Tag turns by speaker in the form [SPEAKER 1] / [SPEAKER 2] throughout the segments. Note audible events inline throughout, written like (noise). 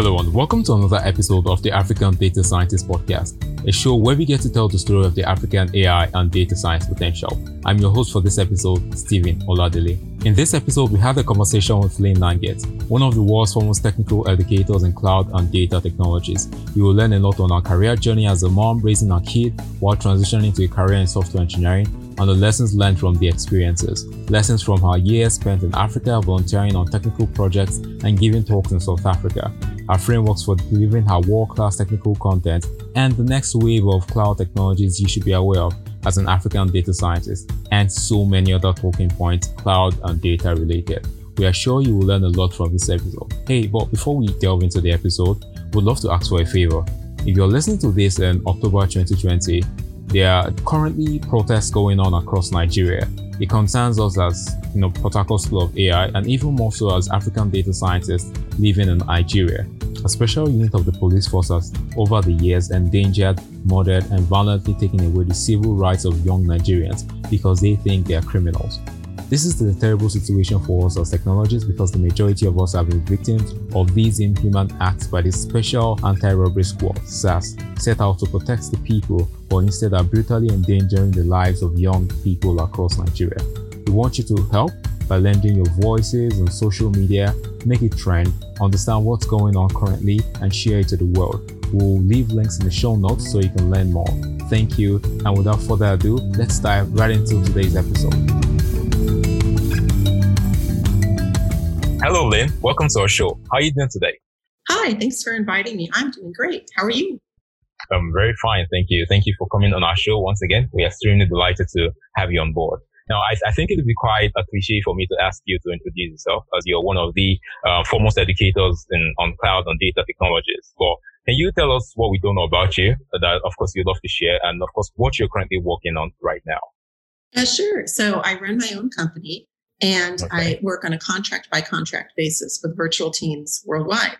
[SPEAKER 1] Hello, and welcome to another episode of the African Data Scientist Podcast, a show where we get to tell the story of the African AI and data science potential. I'm your host for this episode, Stephen Oladele. In this episode, we had a conversation with Lynn Langit, one of the world's foremost technical educators in cloud and data technologies. You will learn a lot on our career journey as a mom raising a kid while transitioning to a career in software engineering and the lessons learned from the experiences. Lessons from her years spent in Africa volunteering on technical projects and giving talks in South Africa. Our frameworks for delivering her world-class technical content and the next wave of cloud technologies you should be aware of as an African data scientist, and so many other talking points cloud and data related. We are sure you will learn a lot from this episode. Hey, but before we delve into the episode, we'd love to ask for a favor. If you're listening to this in October 2020, there are currently protests going on across Nigeria. It concerns us as you know Port Harcourt School of AI and even more so as African data scientists living in Nigeria. A special unit of the police force has over the years endangered, murdered, and violently taken away the civil rights of young Nigerians because they think they are criminals. This is the terrible situation for us as technologists because the majority of us have been victims of these inhuman acts by the Special Anti-Robbery Squad, SARS, set out to protect the people, but instead are brutally endangering the lives of young people across Nigeria. We want you to help by lending your voices on social media, make it trend, understand what's going on currently, and share it to the world. We'll leave links in the show notes so you can learn more. Thank you, and without further ado, let's dive right into today's episode. Hello, Lynn. Welcome to our show. How are you doing today?
[SPEAKER 2] Hi, thanks for inviting me. I'm doing great. How are you?
[SPEAKER 1] I'm very fine. Thank you. Thank you for coming on our show once again. We are extremely delighted to have you on board. Now, I, I think it would be quite a cliche for me to ask you to introduce yourself as you're one of the uh, foremost educators in, on cloud and data technologies. But can you tell us what we don't know about you that, of course, you'd love to share and, of course, what you're currently working on right now?
[SPEAKER 2] Uh, sure. So I run my own company and okay. I work on a contract by contract basis with virtual teams worldwide.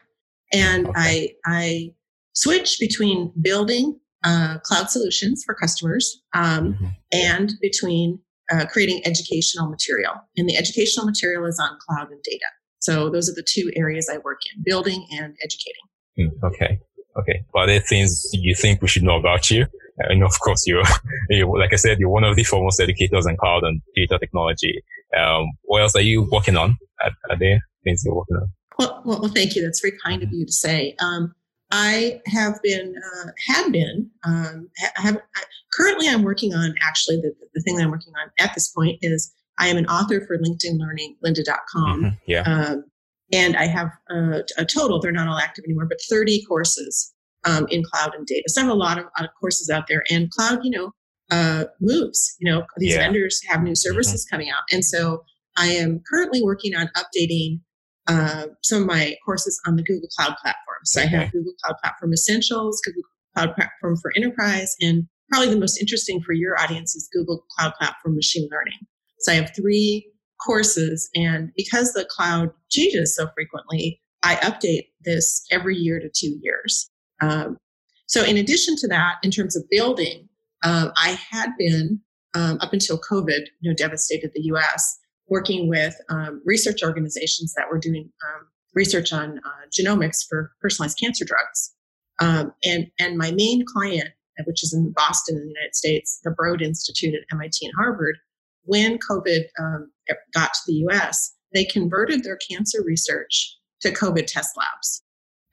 [SPEAKER 2] And okay. I, I switch between building uh, cloud solutions for customers um, mm-hmm. and between uh, creating educational material. And the educational material is on cloud and data. So those are the two areas I work in building and educating.
[SPEAKER 1] Mm, okay. Okay. Are there things you think we should know about you? And of course, you're, (laughs) you're, like I said, you're one of the foremost educators in cloud and data technology. Um, what else are you working on? Are, are there things you're working on?
[SPEAKER 2] Well, well, thank you. That's very kind of you to say. Um, I have been, uh, had been, um, I have, I, currently I'm working on actually the, the thing that I'm working on at this point is I am an author for LinkedIn Learning, lynda.com.
[SPEAKER 1] Mm-hmm. Yeah. Um,
[SPEAKER 2] and I have uh, a total, they're not all active anymore, but 30 courses um, in cloud and data. So I have a lot of, lot of courses out there and cloud, you know, uh, moves. You know, these yeah. vendors have new mm-hmm. services mm-hmm. coming out. And so I am currently working on updating uh, some of my courses on the Google Cloud Platform. So okay. I have Google Cloud Platform Essentials, Google Cloud Platform for Enterprise, and probably the most interesting for your audience is Google Cloud Platform Machine Learning. So I have three courses, and because the cloud changes so frequently, I update this every year to two years. Um, so in addition to that, in terms of building, um, I had been um, up until COVID, you know, devastated the U.S. Working with um, research organizations that were doing um, research on uh, genomics for personalized cancer drugs, um, and and my main client, which is in Boston in the United States, the Broad Institute at MIT and Harvard, when COVID um, got to the U.S., they converted their cancer research to COVID test labs,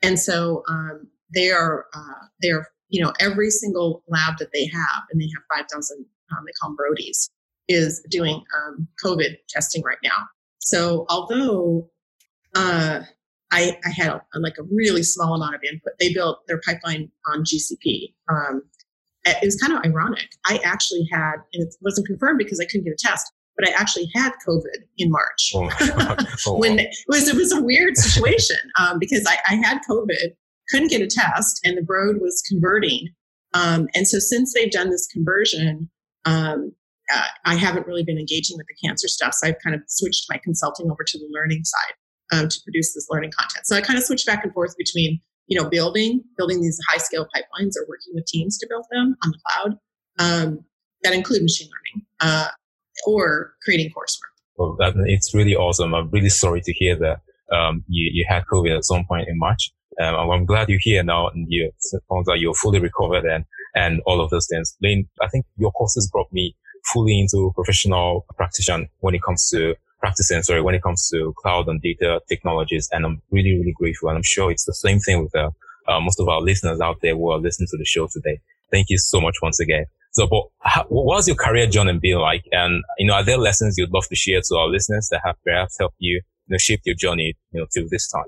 [SPEAKER 2] and so they are uh, they are you know, every single lab that they have, and they have 5,000, um, they call them Broadies, is doing um, COVID testing right now. So although uh, I, I, had a, like a really small amount of input, they built their pipeline on GCP. Um, it was kind of ironic. I actually had, and it wasn't confirmed because I couldn't get a test, but I actually had COVID in March. Oh, (laughs) oh, when it was, it was a weird situation um, because I, I, had COVID couldn't get a test and the Broad was converting. Um, and so since they've done this conversion, um, uh, I haven't really been engaging with the cancer stuff. So I've kind of switched my consulting over to the learning side um, to produce this learning content. So I kind of switch back and forth between, you know, building, building these high scale pipelines or working with teams to build them on the cloud um, that include machine learning uh, or creating coursework.
[SPEAKER 1] Well, that, it's really awesome. I'm really sorry to hear that um, you, you had COVID at some point in March Um, I'm glad you're here now and you found out you're fully recovered and, and all of those things. I think your courses brought me fully into professional practitioner when it comes to practicing, sorry, when it comes to cloud and data technologies. And I'm really, really grateful. And I'm sure it's the same thing with uh, uh, most of our listeners out there who are listening to the show today. Thank you so much once again. So, but how, what was your career journey been like? And, you know, are there lessons you'd love to share to our listeners that have perhaps helped you, you know, shape your journey, you know, till this time?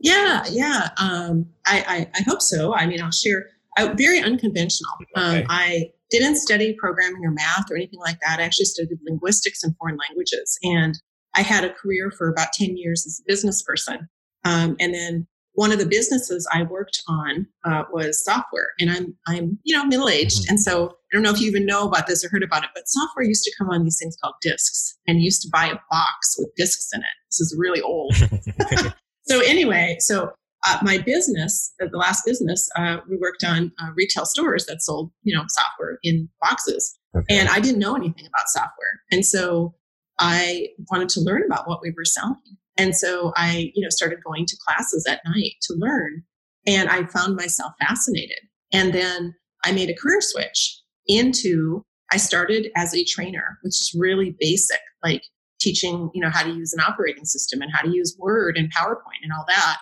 [SPEAKER 2] Yeah, yeah. Um, I, I, I, hope so. I mean, I'll share. I, very unconventional. Um, okay. I didn't study programming or math or anything like that. I actually studied linguistics and foreign languages, and I had a career for about ten years as a business person. Um, and then one of the businesses I worked on uh, was software, and I'm I'm you know middle aged, mm-hmm. and so I don't know if you even know about this or heard about it, but software used to come on these things called discs, and used to buy a box with discs in it. This is really old. (laughs) so anyway, so uh, my business, uh, the last business, uh, we worked on uh, retail stores that sold you know software in boxes, okay. and I didn't know anything about software, and so I wanted to learn about what we were selling. And so I, you know, started going to classes at night to learn and I found myself fascinated. And then I made a career switch into I started as a trainer, which is really basic, like teaching, you know, how to use an operating system and how to use Word and PowerPoint and all that.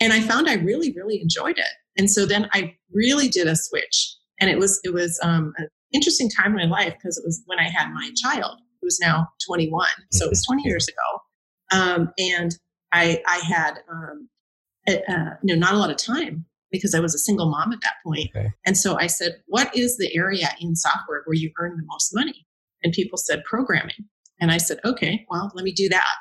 [SPEAKER 2] And I found I really, really enjoyed it. And so then I really did a switch. And it was it was um, an interesting time in my life because it was when I had my child, who is now 21. So it was mm-hmm. 20 years ago. Um, and I, I had, um, uh, you know, not a lot of time because I was a single mom at that point. Okay. And so I said, what is the area in software where you earn the most money? And people said programming. And I said, okay, well, let me do that.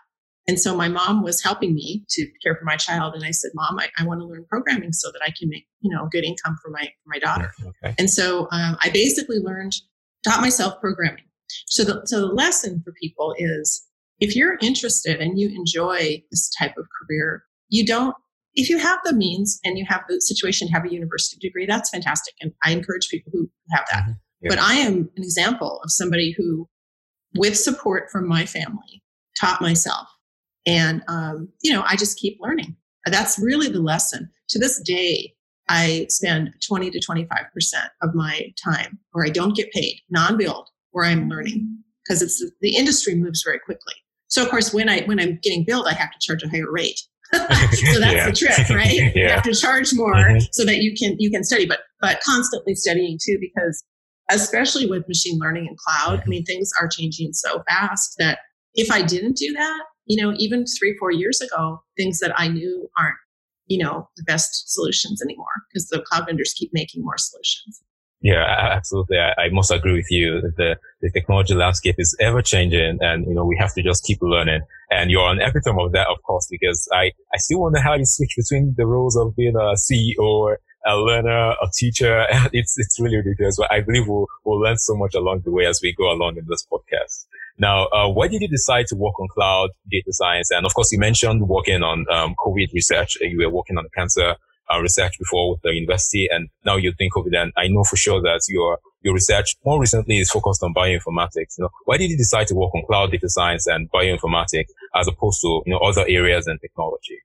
[SPEAKER 2] And so my mom was helping me to care for my child. And I said, mom, I, I want to learn programming so that I can make, you know, good income for my, for my daughter. Okay. And so um, I basically learned, taught myself programming. So the, so the lesson for people is if you're interested and you enjoy this type of career, you don't, if you have the means and you have the situation to have a university degree, that's fantastic. And I encourage people who have that. Mm-hmm. Yeah. But I am an example of somebody who, with support from my family, taught myself. And, um, you know, I just keep learning. That's really the lesson. To this day, I spend 20 to 25% of my time where I don't get paid, non billed, where I'm learning because it's the industry moves very quickly. So of course, when I when I'm getting billed, I have to charge a higher rate. (laughs) so that's yeah. the trick, right? yeah. (laughs) You have to charge more mm-hmm. so that you can you can study, but but constantly studying too, because especially with machine learning and cloud, mm-hmm. I mean things are changing so fast that if I didn't do that, you know, even three four years ago, things that I knew aren't you know the best solutions anymore because the cloud vendors keep making more solutions.
[SPEAKER 1] Yeah, absolutely. I, I, must agree with you. The the technology landscape is ever changing, and you know we have to just keep learning. And you're an epitome of that, of course, because I I still wonder how you switch between the roles of being a CEO, a learner, a teacher. (laughs) It's it's really ridiculous, but I believe we'll we'll learn so much along the way as we go along in this podcast. Now, uh, why did you decide to work on cloud data science? And of course, you mentioned working on um, COVID research. You were working on cancer uh, research before with the university, and now you think of it. And I know for sure that your your research more recently is focused on bioinformatics. You know, why did you decide to work on cloud data science and bioinformatics as opposed to you know other areas and technology?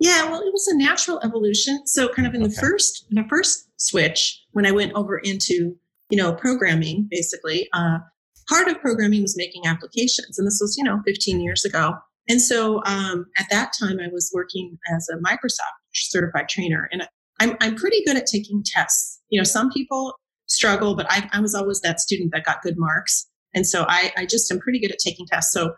[SPEAKER 2] Yeah, well, it was a natural evolution. So, kind of in okay. the first the first switch when I went over into you know programming, basically, uh, part of programming was making applications, and this was you know 15 years ago. And so um, at that time, I was working as a Microsoft certified trainer. And I'm, I'm pretty good at taking tests. You know, some people struggle, but I, I was always that student that got good marks. And so I, I just am pretty good at taking tests. So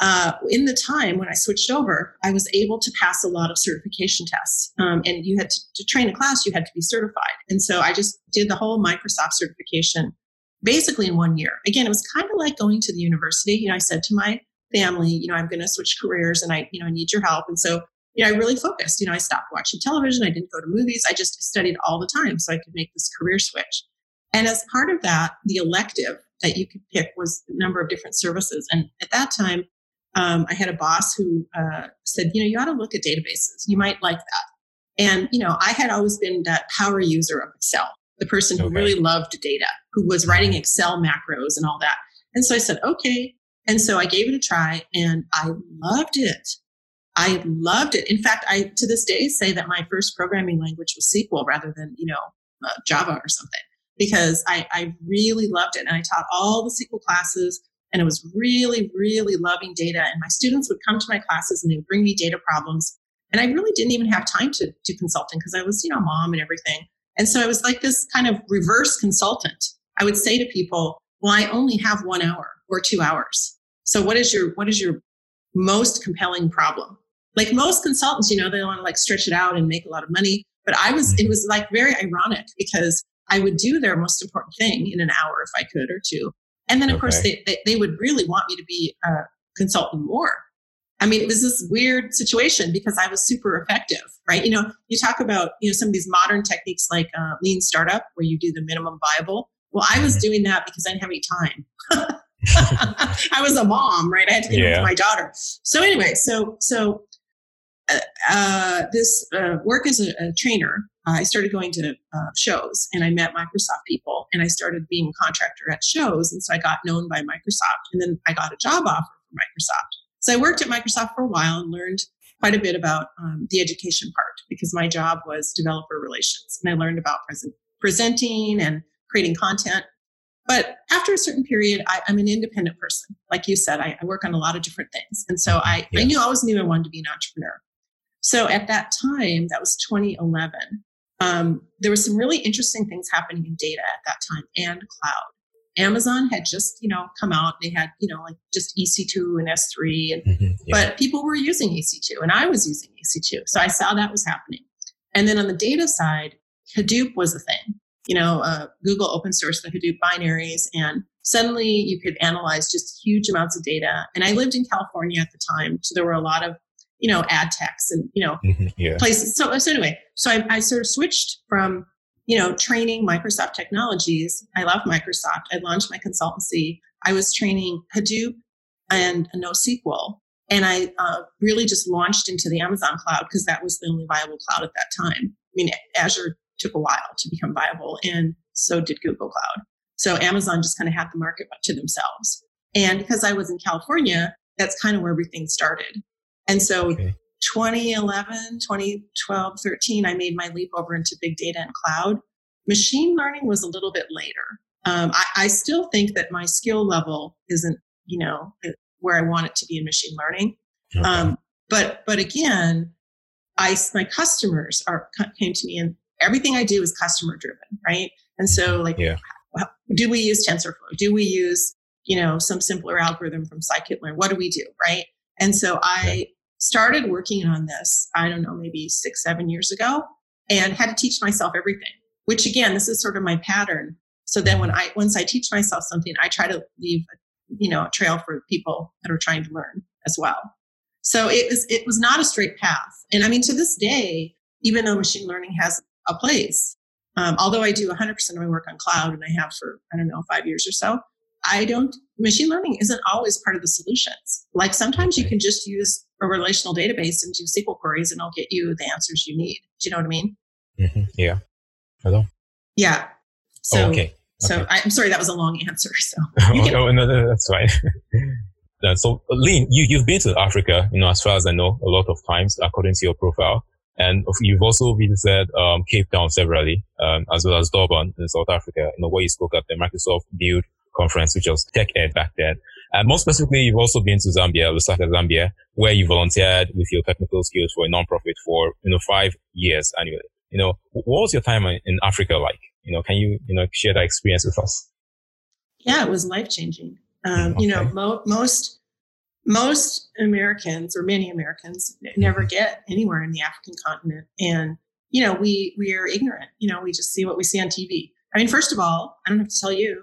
[SPEAKER 2] uh, in the time when I switched over, I was able to pass a lot of certification tests. Um, and you had to, to, train a class, you had to be certified. And so I just did the whole Microsoft certification basically in one year. Again, it was kind of like going to the university. You know, I said to my family, you know, I'm going to switch careers and I, you know, I need your help. And so you know, I really focused. You know, I stopped watching television. I didn't go to movies. I just studied all the time so I could make this career switch. And as part of that, the elective that you could pick was a number of different services. And at that time, um, I had a boss who uh, said, you know, you ought to look at databases. You might like that. And, you know, I had always been that power user of Excel, the person who okay. really loved data, who was writing Excel macros and all that. And so I said, okay. And so I gave it a try and I loved it. I loved it. In fact, I to this day say that my first programming language was SQL rather than you know uh, Java or something because I, I really loved it and I taught all the SQL classes and it was really really loving data and my students would come to my classes and they would bring me data problems and I really didn't even have time to do consulting because I was you know mom and everything and so I was like this kind of reverse consultant. I would say to people, well, I only have one hour or two hours. So what is your what is your most compelling problem? Like most consultants, you know, they want to like stretch it out and make a lot of money. But I was, it mm-hmm. was like very ironic because I would do their most important thing in an hour if I could or two. And then of okay. course they, they, they would really want me to be a consultant more. I mean, it was this weird situation because I was super effective, right? You know, you talk about, you know, some of these modern techniques like uh, lean startup where you do the minimum viable. Well, I was mm-hmm. doing that because I didn't have any time. (laughs) (laughs) I was a mom, right? I had to get yeah. to my daughter. So anyway, so so uh, uh, this uh, work as a, a trainer, I started going to uh, shows and I met Microsoft people and I started being a contractor at shows. And so I got known by Microsoft and then I got a job offer from Microsoft. So I worked at Microsoft for a while and learned quite a bit about um, the education part because my job was developer relations and I learned about present, presenting and creating content. But after a certain period, I, am an independent person. Like you said, I, I, work on a lot of different things. And so I, yeah. I knew, I always knew I wanted to be an entrepreneur. So at that time, that was 2011, um, there were some really interesting things happening in data at that time and cloud. Amazon had just, you know, come out. They had, you know, like just EC2 and S3, and, mm-hmm, yeah. but people were using EC2, and I was using EC2, so I saw that was happening. And then on the data side, Hadoop was a thing. You know, uh, Google open sourced the Hadoop binaries, and suddenly you could analyze just huge amounts of data. And I lived in California at the time, so there were a lot of you know, ad techs and, you know, mm-hmm, yeah. places. So, so anyway, so I, I sort of switched from, you know, training Microsoft technologies. I love Microsoft. I launched my consultancy. I was training Hadoop and NoSQL. And I uh, really just launched into the Amazon cloud because that was the only viable cloud at that time. I mean, Azure took a while to become viable, and so did Google Cloud. So Amazon just kind of had the market to themselves. And because I was in California, that's kind of where everything started. And so okay. 2011, 2012, 13, I made my leap over into big data and cloud. Machine learning was a little bit later. Um, I, I, still think that my skill level isn't, you know, where I want it to be in machine learning. Okay. Um, but but again, I my customers are came to me and everything I do is customer driven, right? And so like, yeah. do we use TensorFlow? Do we use you know some simpler algorithm from scikit-learn? What do we do, right? And so I started working on this, I don't know, maybe six, seven years ago, and had to teach myself everything, which again, this is sort of my pattern. So then when I, once I teach myself something, I try to leave, you know, a trail for people that are trying to learn as well. So it was, it was not a straight path. And I mean, to this day, even though machine learning has a place, um, although I do 100% of my work on cloud and I have for, I don't know, five years or so, I don't, machine learning isn't always part of the solutions. Like sometimes you can just use a relational database and do SQL queries and I'll get you the answers you need. Do you know what I mean?
[SPEAKER 1] Mm-hmm. Yeah. Hello?
[SPEAKER 2] Yeah.
[SPEAKER 1] So, oh, okay.
[SPEAKER 2] So I'm sorry, that was a long answer. So (laughs)
[SPEAKER 1] oh, oh, no, no, that's fine. (laughs) so Lynn, you, you've been to Africa, you know, as far as I know, a lot of times according to your profile. And you've also visited um, Cape Town severally, um, as well as Durban in South Africa, you know, where you spoke at the Microsoft Build conference, which was Tech Ed back then. And more specifically, you've also been to Zambia, Lusaka, Zambia, where you volunteered with your technical skills for a nonprofit for, you know, five years annually. You know, what was your time in Africa like? You know, can you, you know, share that experience with us?
[SPEAKER 2] Yeah, it was life changing. Um, okay. You know, mo- most, most Americans or many Americans never mm-hmm. get anywhere in the African continent. And, you know, we, we are ignorant. You know, we just see what we see on TV. I mean, first of all, I don't have to tell you,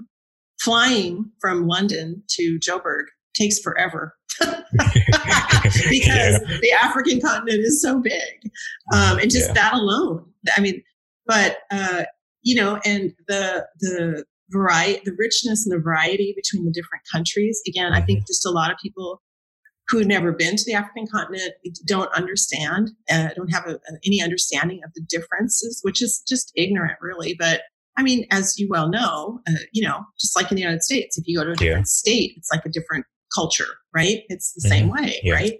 [SPEAKER 2] flying from London to Joburg takes forever (laughs) because (laughs) yeah. the African continent is so big. Um, and just yeah. that alone, I mean, but, uh, you know, and the, the variety, the richness and the variety between the different countries. Again. I think mm-hmm. just a lot of people who have never been to the African continent don't understand, uh, don't have a, any understanding of the differences, which is just ignorant, really. But I mean, as you well know, uh, you know, just like in the United States, if you go to a different yeah. state, it's like a different culture, right? It's the mm-hmm. same way, yeah. right?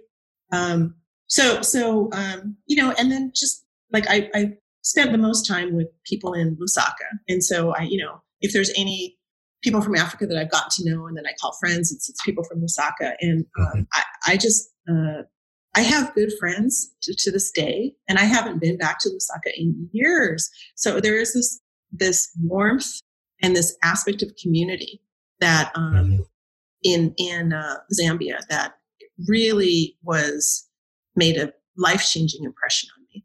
[SPEAKER 2] Um, so so um, you know, and then just like I, I spent the most time with people in Lusaka, and so I you know if there's any people from Africa that I've gotten to know and then I call friends, it's, it's people from Lusaka, and um, mm-hmm. I, I just uh, I have good friends to, to, this day, and I haven't been back to Lusaka in years. So there is this this warmth and this aspect of community that um, mm-hmm. in in uh, Zambia that really was made a life changing impression on me.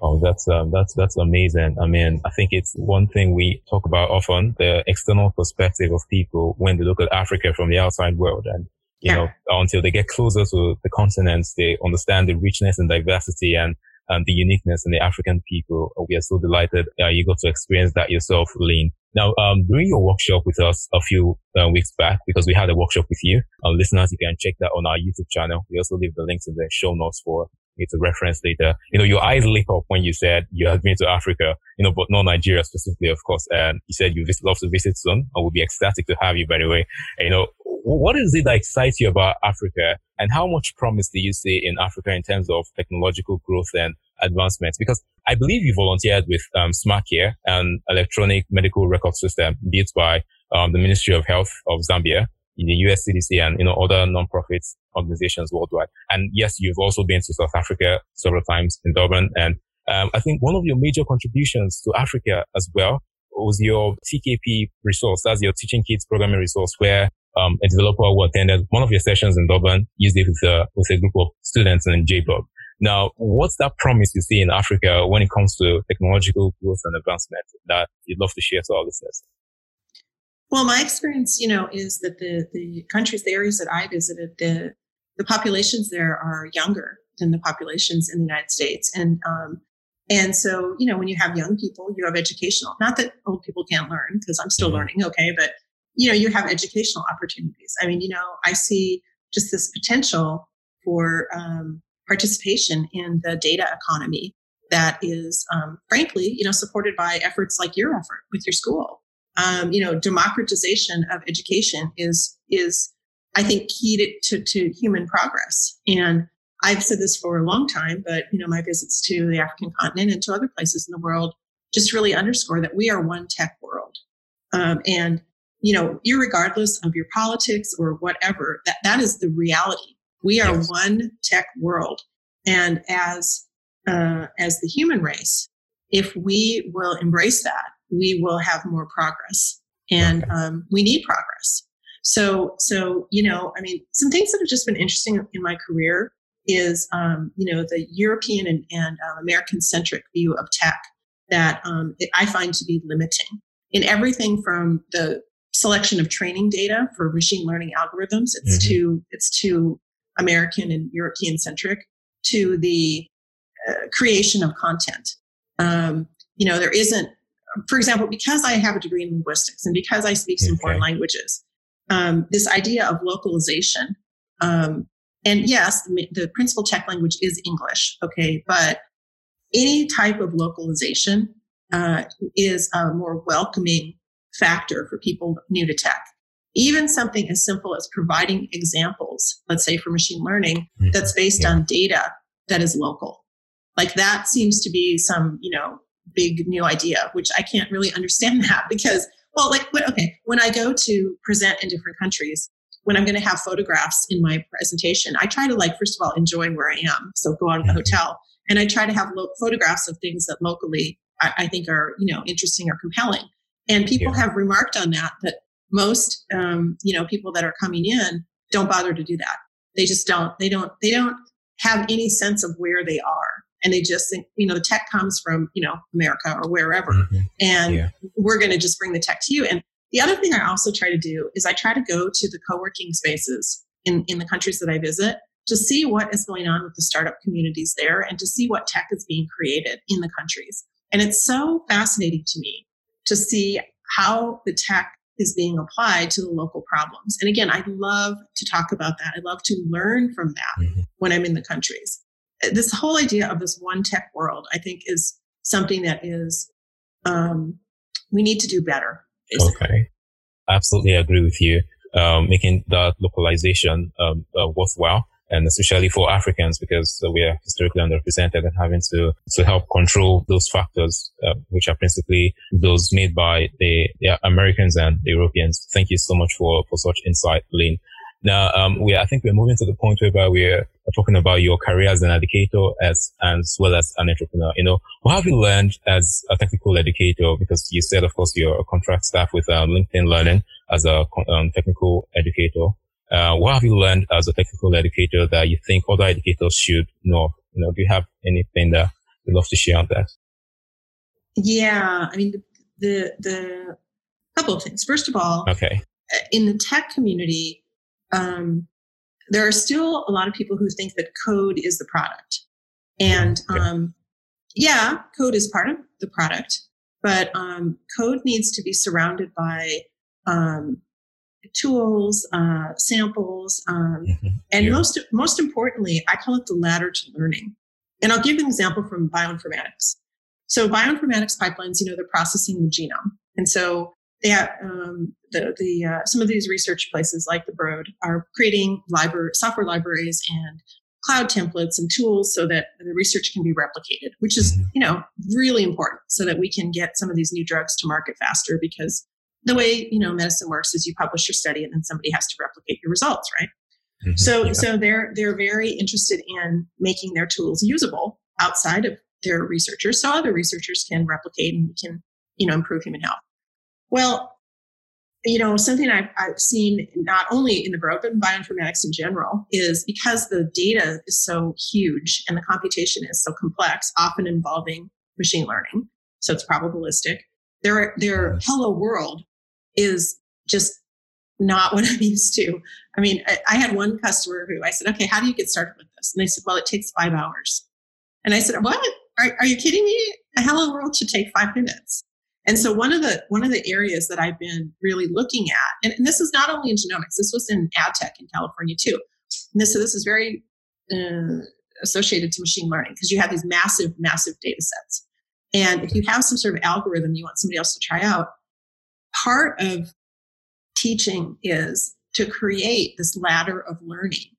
[SPEAKER 1] Oh, that's um, that's that's amazing. I mean, I think it's one thing we talk about often: the external perspective of people when they look at Africa from the outside world, and you yeah. know, until they get closer to the continents, they understand the richness and diversity and and the uniqueness in the African people. We are so delighted uh, you got to experience that yourself, Lynn. Now, um, during your workshop with us a few uh, weeks back, because we had a workshop with you, uh, listeners, you can check that on our YouTube channel. We also leave the links in the show notes for you to reference later. You know, your eyes lit up when you said you had been to Africa, you know, but not Nigeria specifically, of course. And you said you love to visit soon. I would be ecstatic to have you, by the way. And, you know, what is it that excites you about Africa and how much promise do you see in Africa in terms of technological growth and advancements? Because I believe you volunteered with um, SmartCare, an electronic medical record system built by um, the Ministry of Health of Zambia, in the US CDC and, you know, other non-profit organizations worldwide. And yes, you've also been to South Africa several times in Durban. And um, I think one of your major contributions to Africa as well was your TKP resource. That's your Teaching Kids Programming resource where um, a developer who attended one of your sessions in Durban used it with a, with a group of students in Joburg. Now, what's that promise you see in Africa when it comes to technological growth and advancement that you'd love to share to our listeners?
[SPEAKER 2] Well, my experience, you know, is that the the countries, the areas that I visited, the the populations there are younger than the populations in the United States, and um, and so you know, when you have young people, you have educational. Not that old people can't learn, because I'm still mm-hmm. learning, okay, but you know, you have educational opportunities. I mean, you know, I see just this potential for um, participation in the data economy that is, um, frankly, you know, supported by efforts like your effort with your school. Um, you know, democratization of education is is, I think, key to, to, to human progress. And I've said this for a long time, but you know, my visits to the African continent and to other places in the world just really underscore that we are one tech world. Um, and you know, regardless of your politics or whatever, that, that is the reality. We are yes. one tech world. And as, uh, as the human race, if we will embrace that, we will have more progress. And um, we need progress. So, so you know, I mean, some things that have just been interesting in my career is, um, you know, the European and, and uh, American centric view of tech that um, it, I find to be limiting in everything from the selection of training data for machine learning algorithms. It's mm-hmm. too it's too American and European centric to the uh, creation of content. Um, you know, there isn't, for example, because I have a degree in linguistics and because I speak some okay. foreign languages, um, this idea of localization. Um, and yes, the, the principal tech language is English, okay, but any type of localization uh, is a more welcoming factor for people new to tech. Even something as simple as providing examples, let's say for machine learning, mm-hmm. that's based yeah. on data that is local. Like that seems to be some, you know, big new idea, which I can't really understand (laughs) that because, well, like, okay, when I go to present in different countries, when I'm going to have photographs in my presentation, I try to like, first of all, enjoy where I am. So go out of the mm-hmm. hotel and I try to have lo- photographs of things that locally I, I, think are, you know, interesting or compelling. And people yeah. have remarked on that, that most, um, you know, people that are coming in don't bother to do that. They just don't, they don't, they don't have any sense of where they are. And they just think, you know, the tech comes from, you know, America or wherever. Mm-hmm. And yeah. we're going to just bring the tech to you. And the other thing I also try to do is I try to go to the co-working spaces in, in the countries that I visit to see what is going on with the startup communities there and to see what tech is being created in the countries. And it's so fascinating to me to see how the tech is being applied to the local problems. And again, I love to talk about that. I love to learn from that mm-hmm. when I'm in the countries. This whole idea of this one tech world, I think, is something that is um, we need to do better.
[SPEAKER 1] Basically. Okay, absolutely agree with you. Um, making that localization um, uh, worthwhile and especially for Africans because we are historically underrepresented and having to to help control those factors, uh, which are principally those made by the, the, Americans and the Europeans. Thank you so much for for such insight, Lynn. Now, um, we I think we're moving to the point where we're talking about your career as an educator as as well as an entrepreneur. You know, what have you learned as a technical educator? Because you said, of course, you're a contract staff with um, LinkedIn Learning as a um, technical educator. Uh, what have you learned as a technical educator that you think other educators should know? You know, do you have anything that you'd love to share on that?
[SPEAKER 2] Yeah, I mean, the the, the couple of things. First of all,
[SPEAKER 1] okay,
[SPEAKER 2] uh, in the tech community, um, there are still a lot of people who think that code is the product, and yeah. um, yeah, code is part of the product, but um, code needs to be surrounded by um, tools, uh, samples, um, mm-hmm. and yeah. most most importantly, I call it the ladder to learning. And I'll give an example from bioinformatics. So bioinformatics pipelines, you know, they're processing the genome, and so yeah, um, the the uh, some of these research places like the Broad are creating library software libraries and cloud templates and tools so that the research can be replicated, which is mm-hmm. you know really important so that we can get some of these new drugs to market faster because the way you know medicine works is you publish your study and then somebody has to replicate your results, right? Mm-hmm. So yeah. so they're they're very interested in making their tools usable outside of their researchers, so other researchers can replicate and can you know improve human health. Well, you know something I've, I've seen not only in the Broad but in bioinformatics in general is because the data is so huge and the computation is so complex, often involving machine learning, so it's probabilistic. Their their hello world is just not what (laughs) I'm used to. I mean, I, I, had one customer who I said, okay, how do you get started with this? And they said, well, it takes five hours. And I said, what? Are, are you kidding me? A hello world should take five minutes. And so one of the one of the areas that I've been really looking at, and, and this is not only in genomics, this was in ad tech in California too. And this, so this is very uh, associated to machine learning because you have these massive, massive data sets. And if you have some sort of algorithm you want somebody else to try out, part of teaching is to create this ladder of learning.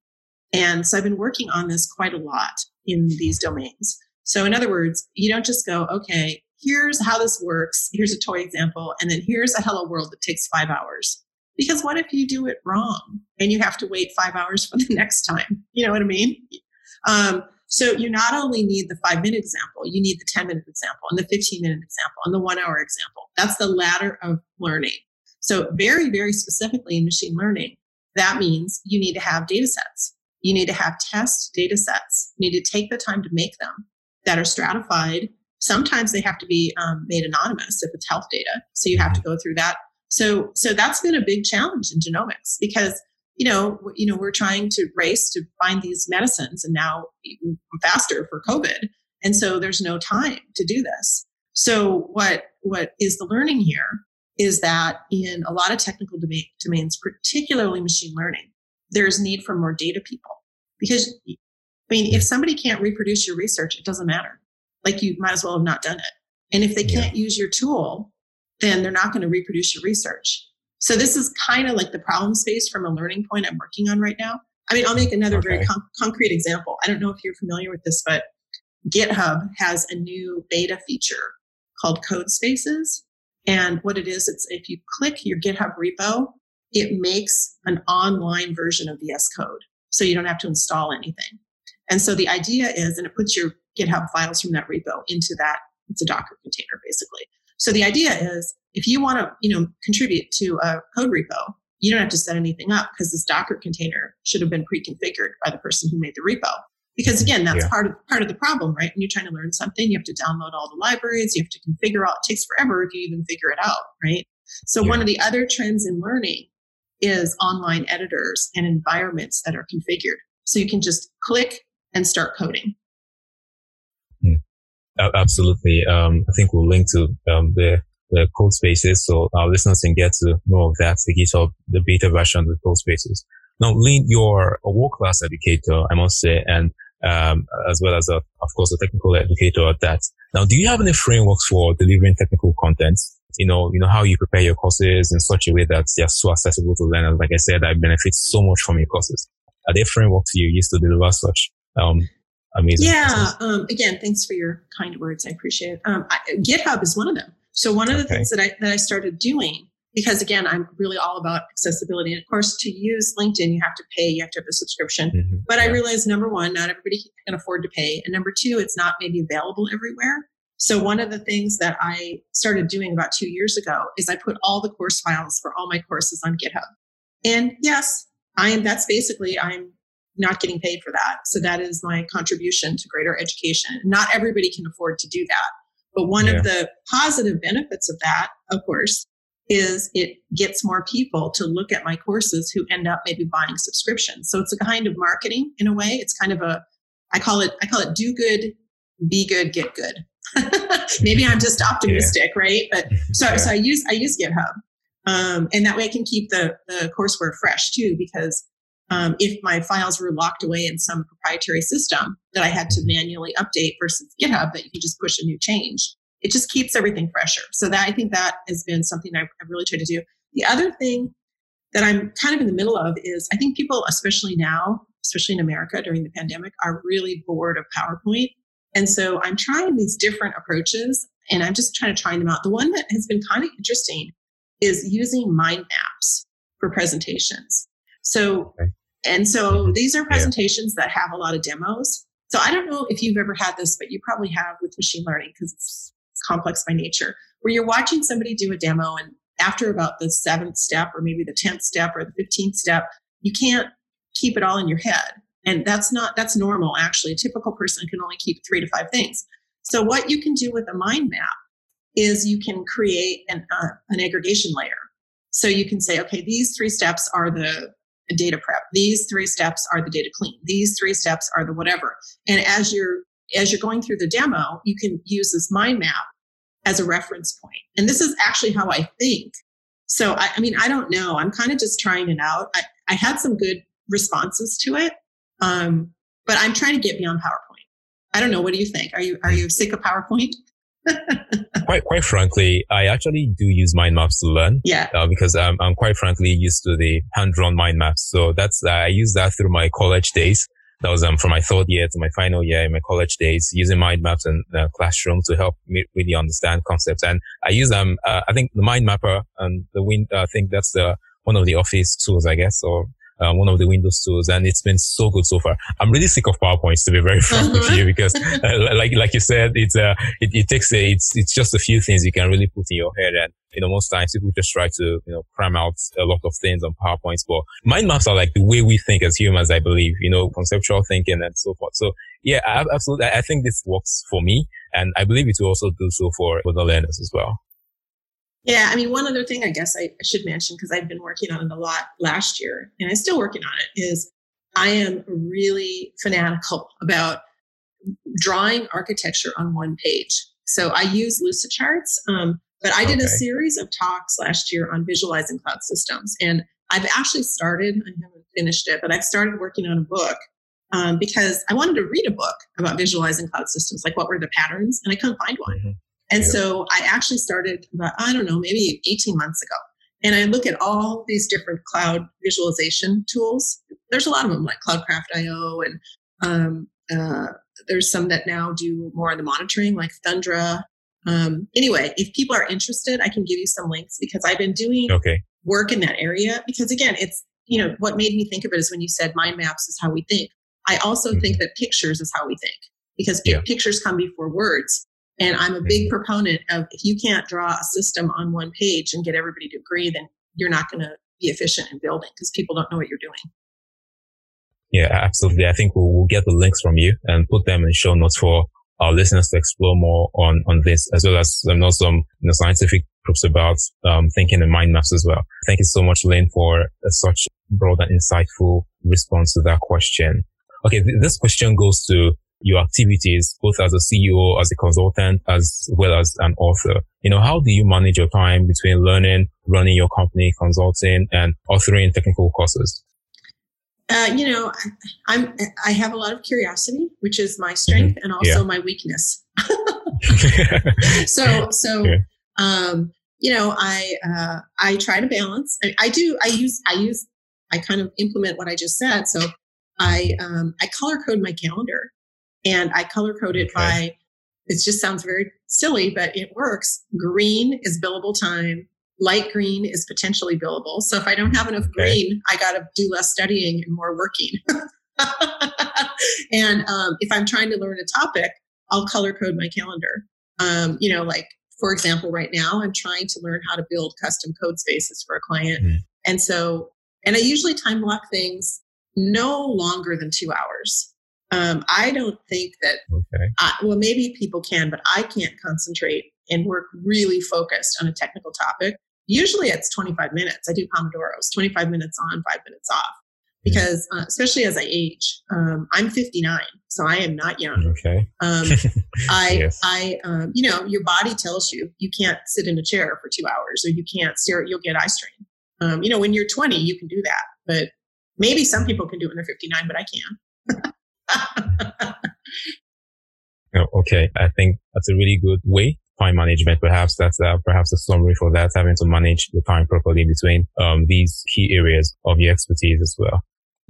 [SPEAKER 2] And so I've been working on this quite a lot in these domains. So, in other words, you don't just go, okay, here's how this works. Here's a toy example. And then here's a hello world that takes five hours. Because what if you do it wrong and you have to wait five hours for the (laughs) next time? You know what I mean? Um, so you not only need the five minute example, you need the 10 minute example and the 15 minute example and the one hour example. That's the ladder of learning. So very, very specifically in machine learning, that means you need to have data sets. You need to have test data sets. You need to take the time to make them that are stratified. Sometimes they have to be um, made anonymous if it's health data. So you have to go through that. So, so that's been a big challenge in genomics because you know, you know, we're trying to race to find these medicines and now even faster for COVID. And so there's no time to do this. So what, what is the learning here is that in a lot of technical domains, particularly machine learning, there's need for more data people because I mean, if somebody can't reproduce your research, it doesn't matter. Like you might as well have not done it. And if they can't yeah. use your tool, then they're not going to reproduce your research. So this is kind of like the problem space from a learning point I'm working on right now. I mean, I'll make another okay. very con- concrete example. I don't know if you're familiar with this, but GitHub has a new beta feature called Codespaces. And what it is, it's if you click your GitHub repo, it makes an online version of VS Code. So you don't have to install anything. And so the idea is, and it puts your GitHub files from that repo into that, it's a Docker container basically. So the idea is if you want to, you know, contribute to a code repo, you don't have to set anything up because this Docker container should have been pre-configured by the person who made the repo. Because again, that's yeah. part of part of the problem, right? When you're trying to learn something, you have to download all the libraries, you have to configure all. It takes forever if you even figure it out, right? So yeah. one of the other trends in learning is online editors and environments that are configured. So you can just click and start coding.
[SPEAKER 1] Hmm. Absolutely. Um, I think we'll link to um, the the code spaces so our listeners can get to know of that, the GitHub, the beta version of the code spaces. Now, Lynn, you're a world-class educator, I must say, and um, as well as, a, of course, a technical educator at that. Now, do you have any frameworks for delivering technical content? You know, you know how you prepare your courses in such a way that they're so accessible to learners. Like I said, I benefit so much from your courses. are there frameworks you use to deliver such um, amazing?
[SPEAKER 2] Yeah. Um, again, thanks for your kind words. I appreciate it. Um, I, GitHub is one of them. So one of the things that I that I started doing because again, I'm really all about accessibility. And of course, to use LinkedIn, you have to pay, you have to have a subscription. Mm-hmm. But yeah. I realized number one, not everybody can afford to pay. And number two, it's not maybe available everywhere. So one of the things that I started doing about two years ago is I put all the course files for all my courses on GitHub. And yes, I am, that's basically, I'm not getting paid for that. So that is my contribution to greater education. Not everybody can afford to do that. But one yeah. of the positive benefits of that, of course, is it gets more people to look at my courses who end up maybe buying subscriptions. So it's a kind of marketing in a way. It's kind of a I call it I call it do good, be good, get good. (laughs) maybe I'm just (laughs) optimistic, yeah. right? But (laughs) so yeah. so I use I use GitHub. Um, and that way I can keep the, the courseware fresh too, because um, if my files were locked away in some proprietary system that I had to manually update versus GitHub that you can just push a new change, it just keeps everything fresher. So that I think that has been something I've, I've really tried to do. The other thing that I'm kind of in the middle of is I think people, especially now, especially in America during the pandemic, are really bored of PowerPoint. And so I'm trying these different approaches and I'm just trying to try them out. The one that has been kind of interesting is using mind maps for presentations. So, and so these are presentations yeah. that have a lot of demos. So I don't know if you've ever had this, but you probably have with machine learning because it's complex by nature, where you're watching somebody do a demo and after about the seventh step or maybe the 10th step or the 15th step, you can't keep it all in your head. And that's not, that's normal actually. A typical person can only keep three to five things. So what you can do with a mind map is you can create an, uh, an aggregation layer. So you can say, okay, these three steps are the data prep. These three steps are the data clean. These three steps are the whatever. And as you're as you're going through the demo, you can use this mind map as a reference point. And this is actually how I think. So, I, I mean, I don't know. I'm kind of just trying it out. I, I had some good responses to it, um, but I'm trying to get beyond PowerPoint. I don't know. What do you think? Are you are you sick of PowerPoint? (laughs) (laughs)
[SPEAKER 1] quite quite frankly, I actually do use mind maps to learn.
[SPEAKER 2] Yeah.
[SPEAKER 1] Uh, because I'm I'm quite frankly used to the hand drawn mind maps. So that's uh, I use that through my college days. That was um, from my third year to my final year in my college days, using mind maps in the classroom to help me really understand concepts. And I use um, uh, I think the mind mapper and the wind. Uh, I think that's the one of the office tools, I guess, or um, one of the Windows tools, and it's been so good so far. I'm really sick of PowerPoints to be very (laughs) frank with you because, uh, like like you said, it's uh, it, it takes a, it's it's just a few things you can really put in your head, and you know most times people just try to you know cram out a lot of things on PowerPoints, but mind maps are like the way we think as humans, I believe, you know, conceptual thinking and so forth. So yeah, absolutely, I think this works for me, and I believe it will also do so for other learners as well.
[SPEAKER 2] Yeah, I mean, one other thing I guess I should mention because I've been working on it a lot last year and I'm still working on it is I am really fanatical about drawing architecture on one page. So I use Lucidcharts, um, but I did okay. a series of talks last year on visualizing cloud systems. And I've actually started, I haven't finished it, but I've started working on a book um, because I wanted to read a book about visualizing cloud systems, like what were the patterns, and I couldn't find one. Mm-hmm. And yeah. so I actually started about, I don't know, maybe 18 months ago. And I look at all these different cloud visualization tools. There's a lot of them like CloudCraft.io and um, uh, there's some that now do more of the monitoring like Thundra. Um, anyway, if people are interested, I can give you some links because I've been doing
[SPEAKER 1] okay.
[SPEAKER 2] work in that area. Because again, it's, you know, what made me think of it is when you said mind maps is how we think. I also mm-hmm. think that pictures is how we think because yeah. pictures come before words. And I'm a big proponent of if you can't draw a system on one page and get everybody to agree, then you're not going to be efficient in building because people don't know what you're doing.
[SPEAKER 1] Yeah, absolutely. I think we'll, we'll, get the links from you and put them in show notes for our listeners to explore more on, on this, as well as um, know, some you know, scientific groups about um, thinking and mind maps as well. Thank you so much, Lynn, for uh, such broad and insightful response to that question. Okay, th- this question goes to your activities, both as a CEO, as a consultant, as well as an author. You know, how do you manage your time between learning, running your company, consulting, and authoring technical courses?
[SPEAKER 2] Uh, you know, I'm I have a lot of curiosity, which is my strength mm-hmm. and also yeah. my weakness. (laughs) so so yeah. um, you know, I uh, I try to balance. I, I do. I use I use I kind of implement what I just said. So I um, I color code my calendar, and I color code it okay. by. It just sounds very silly, but it works. Green is billable time. Light green is potentially billable. So if I don't have enough green, I got to do less studying and more working. (laughs) and um, if I'm trying to learn a topic, I'll color code my calendar. Um, you know, like for example, right now I'm trying to learn how to build custom Codespaces for a client. Mm. And so, and I usually time block things no longer than two hours. Um, I don't think that, okay. I, well, maybe people can, but I can't concentrate and work really focused on a technical topic. Usually it's 25 minutes. I do Pomodoros, 25 minutes on, five minutes off because uh, especially as I age, um, I'm 59, so I am not young.
[SPEAKER 1] Okay. Um, (laughs)
[SPEAKER 2] I, yes. I, um, you know, your body tells you you can't sit in a chair for two hours, or you can't stare. You'll get eye strain. Um, you know, when you're 20, you can do that, but maybe some people can do it when they're 59, but
[SPEAKER 1] I can. (laughs) (laughs) oh, okay, I think that's a really good way time management. Perhaps that's uh, perhaps a summary for that, having to manage the time properly between um, these key areas of your expertise as well.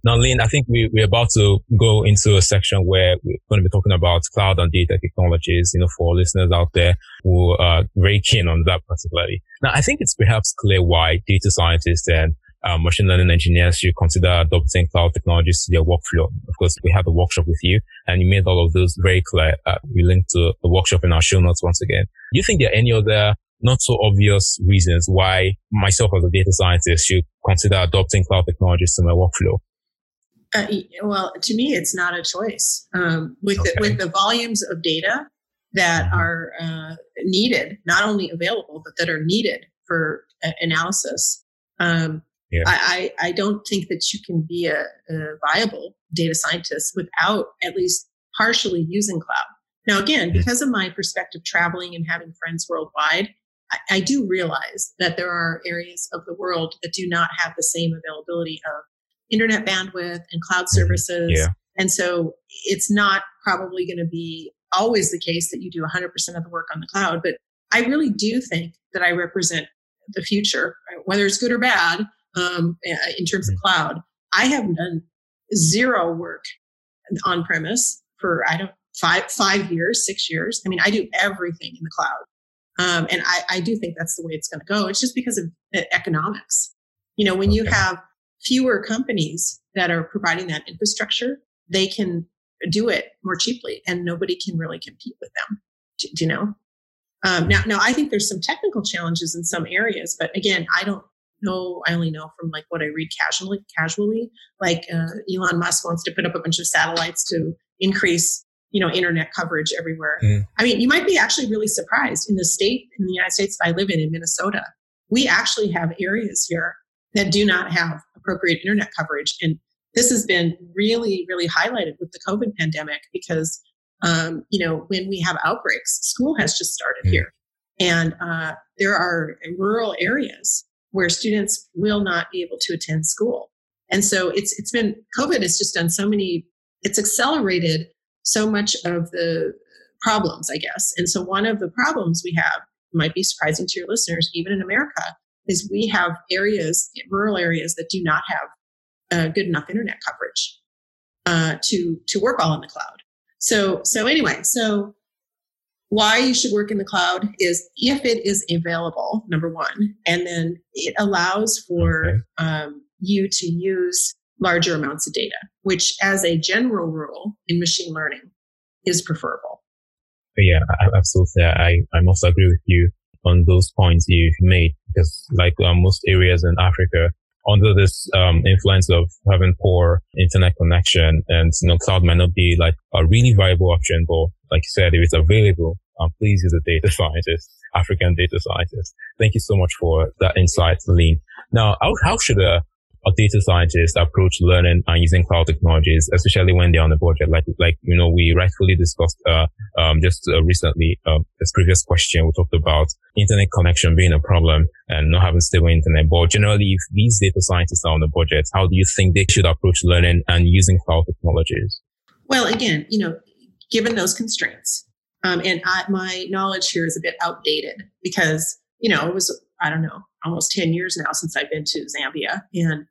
[SPEAKER 1] Now, Lynn, I think we, we're about to go into a section where we're going to be talking about cloud and data technologies, you know, for listeners out there who are very keen on that particularly. Now, I think it's perhaps clear why data scientists and uh, machine learning engineers should consider adopting cloud technologies to their workflow. Of course, we had a workshop with you and you made all of those very clear. Uh, we linked to the workshop in our show notes once again. Do you think there are any other not so obvious reasons why myself as a data scientist should consider adopting cloud technologies to my workflow?
[SPEAKER 2] Uh, well, to me, it's not a choice. Um, with okay. the, with the volumes of data that mm-hmm. are uh, needed, not only available but that are needed for uh, analysis, um, yeah. I, I, I, don't think that you can be a, a, viable data scientist without at least partially using cloud. Now, again, mm-hmm. because of my perspective traveling and having friends worldwide, I, I do realize that there are areas of the world that do not have the same availability of internet bandwidth and cloud mm-hmm. services.
[SPEAKER 1] Yeah.
[SPEAKER 2] And so it's not probably going to be always the case that you do 100% of the work on the cloud. But I really do think that I represent the future, whether it's good or bad, um, in terms of mm-hmm. cloud. I have done zero work on premise for, I don't, five, five years, six years. I mean, I do everything in the cloud. Um, and I, I do think that's the way it's going to go. It's just because of economics. You know, when okay. you have fewer companies that are providing that infrastructure, they can do it more cheaply and nobody can really compete with them. Do, do you know? Um, now, now I think there's some technical challenges in some areas, but again, I don't know. I only know from like what I read casually. Casually, like uh, Elon Musk wants to put up a bunch of satellites to increase, you know, internet coverage everywhere. Mm. I mean, you might be actually really surprised in the state in the United States that I live in, in Minnesota. We actually have areas here that do not have appropriate internet coverage. And this has been really, really highlighted with the COVID pandemic because, um, you know, when we have outbreaks, school has just started mm. here. And uh, there are rural areas where students will not be able to attend school. And so it's it's been COVID has just done so many, it's accelerated so much of the problems, I guess. And so one of the problems we have might be surprising to your listeners, even in America, is we have areas, rural areas that do not have uh, good enough internet coverage uh, to to work all in the cloud. So so anyway, so why you should work in the cloud is if it is available, number one, and then it allows for okay. um, you to use larger amounts of data, which, as a general rule in machine learning, is preferable.
[SPEAKER 1] Yeah, absolutely. I, I must agree with you on those points you've made because like uh, most areas in Africa, under this um, influence of having poor internet connection and you know cloud might not be like a really viable option but like you said if it's available um, please use a data scientist african data scientist thank you so much for that insight Lynn. now how, how should a a data scientists approach learning and using cloud technologies, especially when they're on a budget. Like, like, you know, we rightfully discussed, uh, um, just uh, recently, um, this previous question, we talked about internet connection being a problem and not having stable internet. But generally, if these data scientists are on a budget, how do you think they should approach learning and using cloud technologies?
[SPEAKER 2] Well, again, you know, given those constraints, um, and I, my knowledge here is a bit outdated because, you know, it was, I don't know, almost 10 years now since I've been to Zambia. And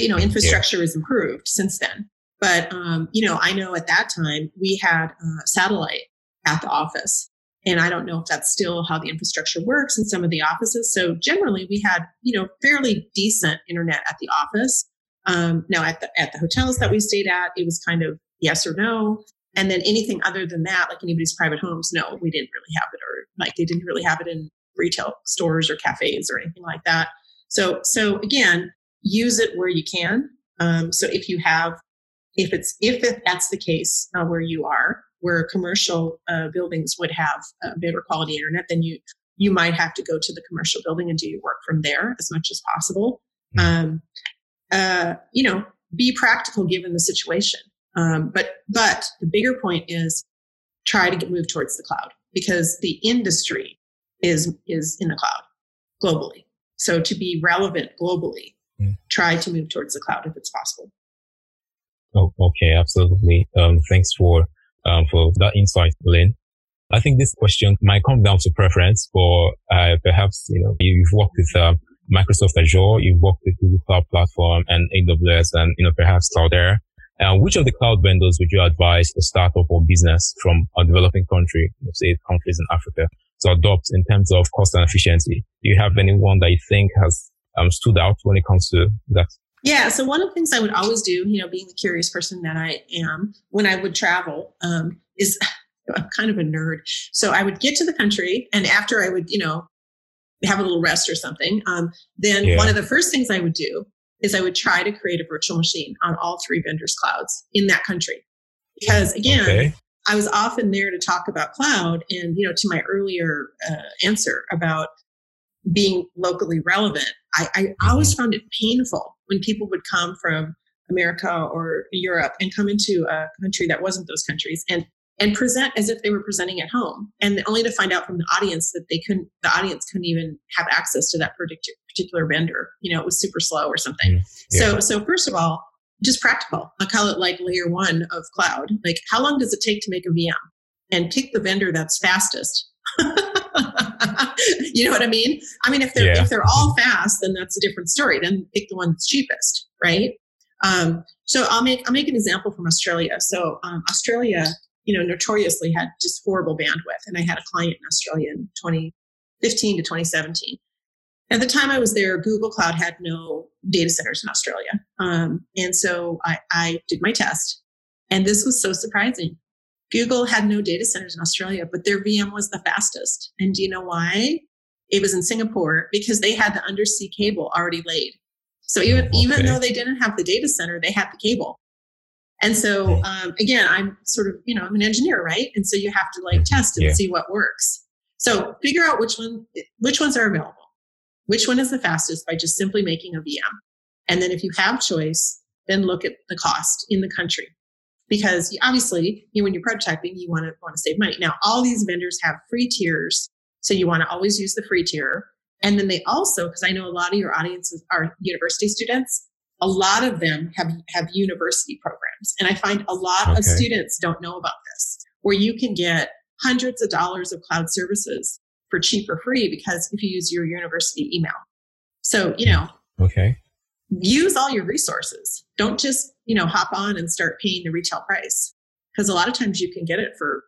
[SPEAKER 2] you know, infrastructure yeah. has improved since then. But um, you know, I know at that time we had a satellite at the office, and I don't know if that's still how the infrastructure works in some of the offices. So generally, we had you know fairly decent internet at the office. Um, now at the at the hotels that we stayed at, it was kind of yes or no. And then anything other than that, like anybody's private homes, no, we didn't really have it, or like they didn't really have it in retail stores or cafes or anything like that. So, so again, use it where you can. Um, so if you have, if it's if that's the case uh, where you are, where commercial uh, buildings would have better quality internet, then you you might have to go to the commercial building and do your work from there as much as possible. Hmm. Um, uh, you know, be practical given the situation. Um, but but the bigger point is try to get move towards the cloud because the industry is is in the cloud globally. So to be relevant globally. Try to move towards the cloud if it's possible.
[SPEAKER 1] Oh, okay, absolutely. Um, thanks for um, for that insight, Lynn. I think this question might come down to preference for uh, perhaps you know you've worked with uh, Microsoft Azure, you've worked with Google Cloud Platform and AWS, and you know perhaps Cloudera. And which of the cloud vendors would you advise a startup or business from a developing country, say countries in Africa, to adopt in terms of cost and efficiency? Do you have anyone that you think has um, stood out when it comes to that?
[SPEAKER 2] Yeah. So one of the things I would always do, you know, being the curious person that I am, when I would travel, um, is (sighs) I'm kind of a nerd. So I would get to the country, and after I would, you know, have a little rest or something, um, then yeah. one of the first things I would do is I would try to create a virtual machine on all three vendors' clouds in that country. Because again, okay. I was often there to talk about cloud. And, you know, to my earlier uh, answer about being locally relevant, I, I mm-hmm. always found it painful when people would come from America or Europe and come into a country that wasn't those countries and and present as if they were presenting at home and only to find out from the audience that they couldn't the audience couldn't even have access to that particular vendor you know it was super slow or something. Mm, yeah. so so first of all just practical. I call it like layer one of cloud. Like how long does it take to make a vm and pick the vendor that's fastest (laughs) you know what i mean i mean if they're yeah. if they're all fast then that's a different story then pick the one that's cheapest right um, so I'll make I'll make an example from Australia. So um, Australia you know, notoriously had just horrible bandwidth. And I had a client in Australia in 2015 to 2017. At the time I was there, Google Cloud had no data centers in Australia. Um, and so I, I did my test. And this was so surprising. Google had no data centers in Australia, but their VM was the fastest. And do you know why? It was in Singapore because they had the undersea cable already laid. So even, okay. even though they didn't have the data center, they had the cable. And so, um, again, I'm sort of, you know, I'm an engineer, right? And so you have to like mm-hmm. test and yeah. see what works. So figure out which one, which ones are available, which one is the fastest by just simply making a VM. And then if you have choice, then look at the cost in the country. Because obviously, you when you're prototyping, you want to want to save money. Now, all these vendors have free tiers, so you want to always use the free tier. And then they also, because I know a lot of your audiences are university students, a lot of them have, have university programs. And I find a lot okay. of students don't know about this, where you can get hundreds of dollars of cloud services for cheap or free because if you use your university email. So, you know,
[SPEAKER 1] okay.
[SPEAKER 2] Use all your resources. Don't just, you know, hop on and start paying the retail price. Because a lot of times you can get it for,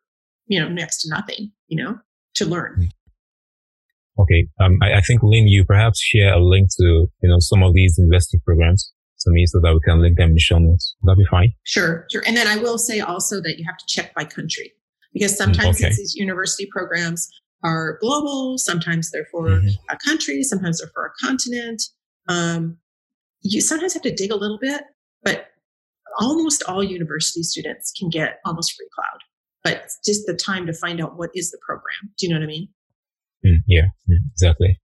[SPEAKER 2] you know, next to nothing, you know, to learn. Hmm.
[SPEAKER 1] Okay. Um, I, I think Lynn, you perhaps share a link to, you know, some of these investing programs to me so that we can link them in the show notes. That'd be fine.
[SPEAKER 2] Sure, sure. And then I will say also that you have to check by country because mm, sometimes okay. these university programs are global, sometimes they're for mm-hmm. a country, sometimes they're for a continent. Um, you sometimes have to dig a little bit, but almost all university students can get almost free cloud. But it's just the time to find out what is the program. Do you know what I mean?
[SPEAKER 1] Mm, yeah, mm, exactly.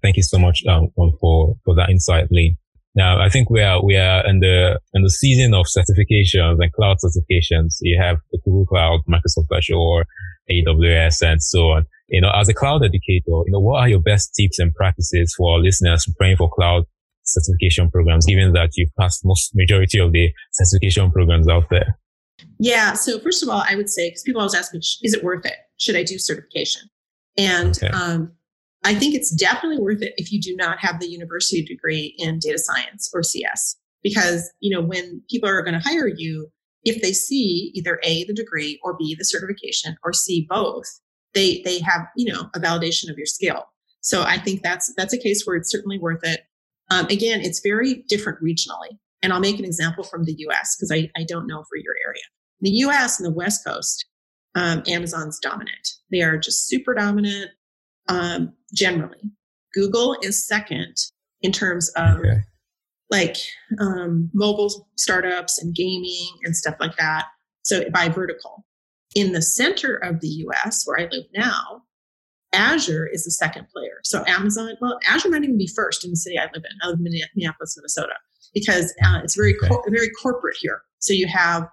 [SPEAKER 1] Thank you so much um, for for that insight, Lee. Now, I think we are, we are in the, in the season of certifications and cloud certifications. You have the Google Cloud, Microsoft Azure, AWS, and so on. You know, as a cloud educator, you know, what are your best tips and practices for listeners preparing for cloud certification programs, given that you've passed most majority of the certification programs out there?
[SPEAKER 2] Yeah. So first of all, I would say, because people always ask me, is it worth it? Should I do certification? And, okay. um, I think it's definitely worth it if you do not have the university degree in data science or CS. because you know when people are going to hire you if they see either a the degree or b the certification or c both they they have you know a validation of your skill so i think that's that's a case where it's certainly worth it um, again it's very different regionally and i'll make an example from the us because I, I don't know for your area. The us and the west coast um, amazon's dominant. They are just super dominant um, generally. Google is second in terms of okay. like um, mobile startups and gaming and stuff like that so by vertical. In the center of the US, where I live now, Azure is the second player. So Amazon, well, Azure might even be first in the city I live in. I live in Minneapolis, Minnesota, because uh, it's very okay. cor- very corporate here. So you have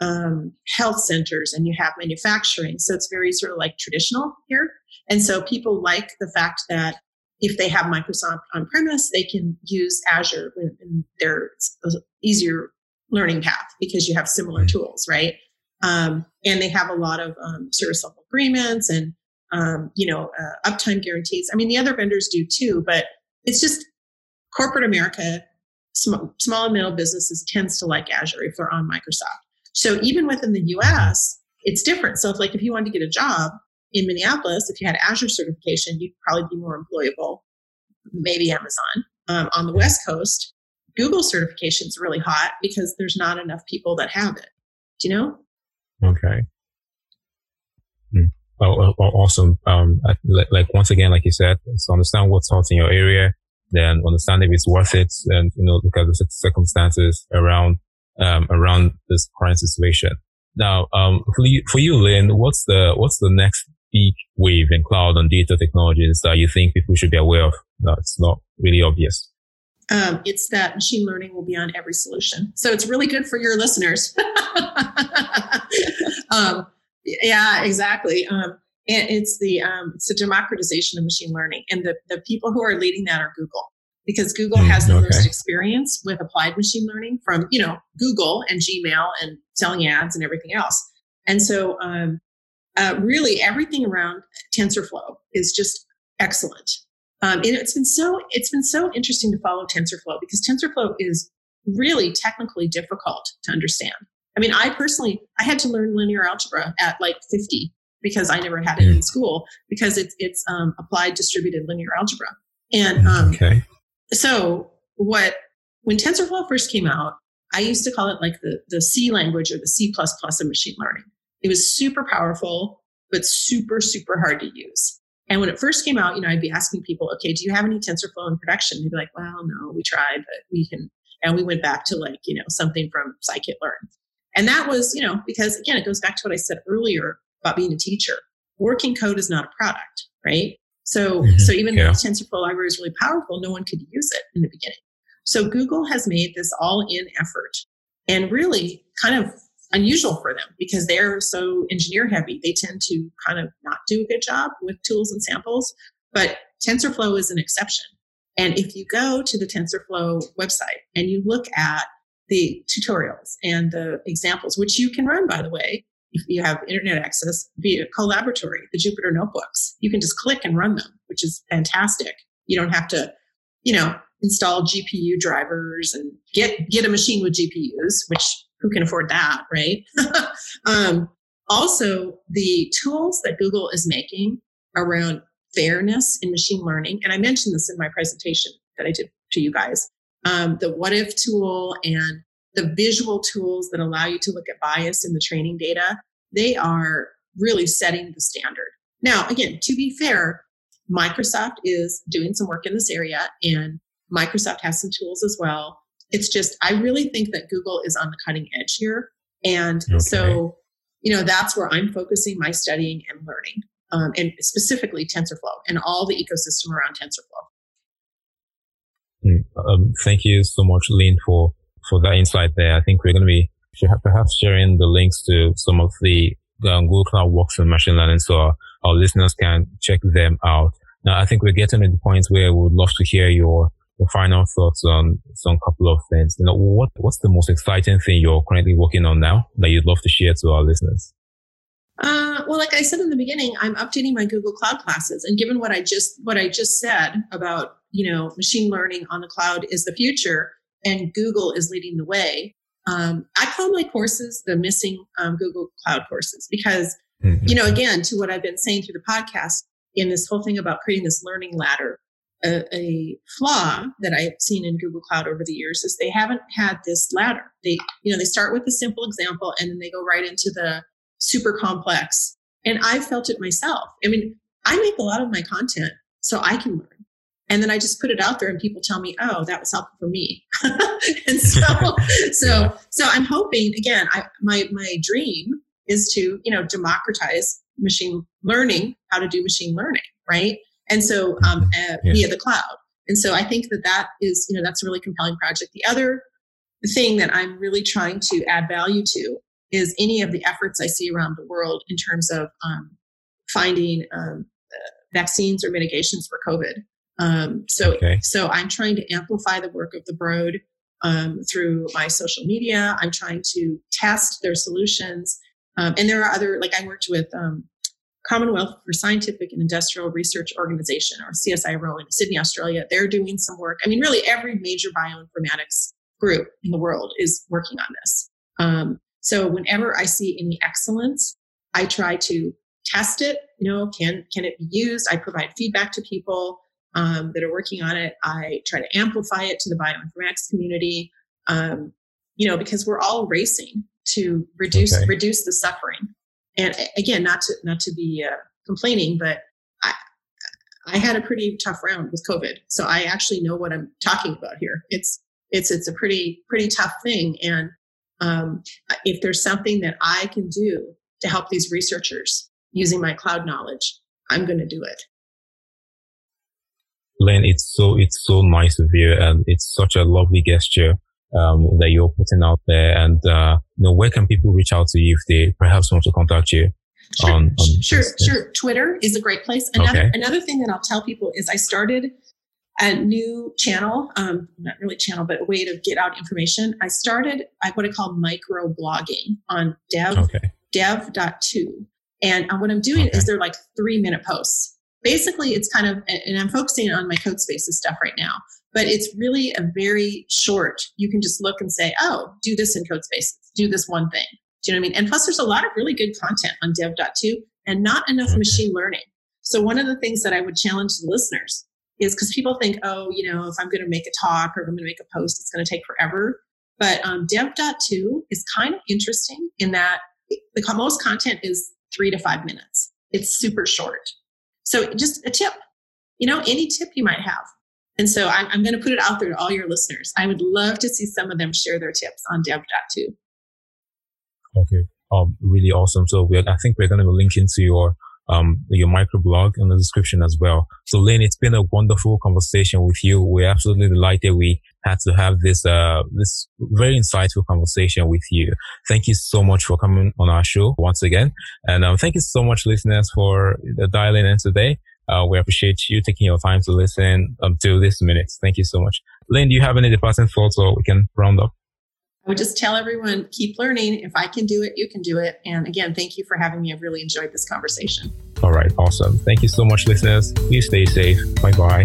[SPEAKER 2] um, health centers and you have manufacturing. So it's very sort of like traditional here. And so people like the fact that if they have Microsoft on premise, they can use Azure in their easier learning path because you have similar mm-hmm. tools, right? Um, and they have a lot of um, service level agreements and um, you know uh, uptime guarantees. I mean, the other vendors do too, but it's just corporate America, sm- small and middle businesses tends to like Azure if they're on Microsoft. So even within the U.S., it's different. So if like if you wanted to get a job in Minneapolis, if you had Azure certification, you'd probably be more employable. Maybe Amazon. Um, on the West Coast, Google certification is really hot because there's not enough people that have it. Do you know?
[SPEAKER 1] Okay. Mm. Oh, oh, awesome. Um, like once again, like you said, so understand what's hot in your area, then understand if it's worth it, and you know look at the circumstances around um, around this current situation. Now, um, for you, for you, Lynn, what's the what's the next big wave in cloud and data technologies that you think people should be aware of? That's not really obvious.
[SPEAKER 2] Um, it's that machine learning will be on every solution. So it's really good for your listeners. (laughs) um, yeah, exactly. Um, and it's the um, it's the democratization of machine learning, and the the people who are leading that are Google because Google mm, has the okay. most experience with applied machine learning from you know Google and Gmail and selling ads and everything else. And so, um, uh, really, everything around TensorFlow is just excellent. Um, and it's been so it's been so interesting to follow TensorFlow because TensorFlow is really technically difficult to understand. I mean, I personally I had to learn linear algebra at like 50 because I never had it in hmm. school because it's it's um, applied distributed linear algebra. And um, okay. so what when TensorFlow first came out, I used to call it like the the C language or the C plus plus of machine learning. It was super powerful, but super super hard to use. And when it first came out, you know, I'd be asking people, okay, do you have any TensorFlow in production? They'd be like, well, no, we tried, but we can. And we went back to like, you know, something from scikit-learn. And that was, you know, because again, it goes back to what I said earlier about being a teacher. Working code is not a product, right? So, mm-hmm. so even yeah. though the TensorFlow library is really powerful, no one could use it in the beginning. So Google has made this all-in effort and really kind of unusual for them because they're so engineer heavy. They tend to kind of not do a good job with tools and samples, but TensorFlow is an exception. And if you go to the TensorFlow website and you look at the tutorials and the examples, which you can run, by the way, if you have internet access via Colaboratory, the Jupyter notebooks, you can just click and run them, which is fantastic. You don't have to, you know, install GPU drivers and get get a machine with GPUs, which who can afford that, right? (laughs) um, also, the tools that Google is making around fairness in machine learning, and I mentioned this in my presentation that I did to you guys, um, the what if tool and the visual tools that allow you to look at bias in the training data, they are really setting the standard. Now, again, to be fair, Microsoft is doing some work in this area and Microsoft has some tools as well. It's just, I really think that Google is on the cutting edge here. And okay. so, you know, that's where I'm focusing my studying and learning, um, and specifically TensorFlow and all the ecosystem around TensorFlow.
[SPEAKER 1] Mm, um, thank you so much, Lynn, for, for that insight there. I think we're going to be perhaps sharing the links to some of the Google Cloud Works in machine learning so our, our listeners can check them out. Now, I think we're getting to the point where we would love to hear your your final thoughts on some couple of things. You know, what what's the most exciting thing you're currently working on now that you'd love to share to our listeners?
[SPEAKER 2] Uh, well, like I said in the beginning, I'm updating my Google Cloud classes, and given what I just what I just said about you know machine learning on the cloud is the future, and Google is leading the way. Um, I call my courses the missing um, Google Cloud courses because, mm-hmm. you know, again, to what I've been saying through the podcast in this whole thing about creating this learning ladder, a, a, flaw that I've seen in Google Cloud over the years is they haven't had this ladder. They, you know, they start with a simple example and then they go right into the super complex. And I felt it myself. I mean, I make a lot of my content so I can learn. And then I just put it out there and people tell me, oh, that was helpful for me. (laughs) and so, (laughs) so, so I'm hoping again, I, my, my dream is to, you know, democratize machine learning, how to do machine learning. Right. And so, um, uh, yeah. via the cloud. And so I think that that is, you know, that's a really compelling project. The other thing that I'm really trying to add value to is any of the efforts I see around the world in terms of um, finding um, vaccines or mitigations for COVID. Um, so, okay. so I'm trying to amplify the work of the Broad um, through my social media. I'm trying to test their solutions, um, and there are other like I worked with um, Commonwealth for Scientific and Industrial Research Organization or CSIRO in Sydney, Australia. They're doing some work. I mean, really, every major bioinformatics group in the world is working on this. Um, so, whenever I see any excellence, I try to test it you know can can it be used? I provide feedback to people um, that are working on it. I try to amplify it to the bioinformatics community um, you know because we're all racing to reduce okay. reduce the suffering. And again not to not to be uh, complaining but i i had a pretty tough round with covid. So i actually know what i'm talking about here. It's it's it's a pretty pretty tough thing. And um, if there's something that i can do to help these researchers using my cloud knowledge, I'm going to do it.
[SPEAKER 1] Lynn, it's so it's so nice of you, and it's such a lovely gesture um, that you're putting out there. And uh, you know, where can people reach out to you if they perhaps want to contact you?
[SPEAKER 2] Sure, on, on sure, sure. Twitter is a great place. Another okay. another thing that I'll tell people is I started a new channel, um, not really channel, but a way to get out information. I started what I call micro blogging on dev okay. dev.to. And uh, what I'm doing okay. is they're like three minute posts. Basically, it's kind of, and I'm focusing on my Codespaces stuff right now, but it's really a very short. You can just look and say, oh, do this in Codespaces, do this one thing. Do you know what I mean? And plus, there's a lot of really good content on dev.to and not enough okay. machine learning. So, one of the things that I would challenge the listeners is because people think, oh, you know, if I'm going to make a talk or if I'm going to make a post, it's going to take forever. But um, dev.to is kind of interesting in that the most content is three to five minutes. It's super short. So just a tip, you know, any tip you might have. And so I'm, I'm going to put it out there to all your listeners. I would love to see some of them share their tips on dev.to.
[SPEAKER 1] Okay. Um, really awesome. So I think we're going to link into your um, your microblog in the description as well. So Lynn, it's been a wonderful conversation with you. We're absolutely delighted we had to have this, uh, this very insightful conversation with you. Thank you so much for coming on our show once again. And, um, thank you so much listeners for dialing in today. Uh, we appreciate you taking your time to listen until this minute. Thank you so much. Lynn, do you have any departing thoughts or we can round up?
[SPEAKER 2] I would just tell everyone keep learning. If I can do it, you can do it. And again, thank you for having me. I've really enjoyed this conversation.
[SPEAKER 1] All right. Awesome. Thank you so much, listeners. Please stay safe. Bye bye.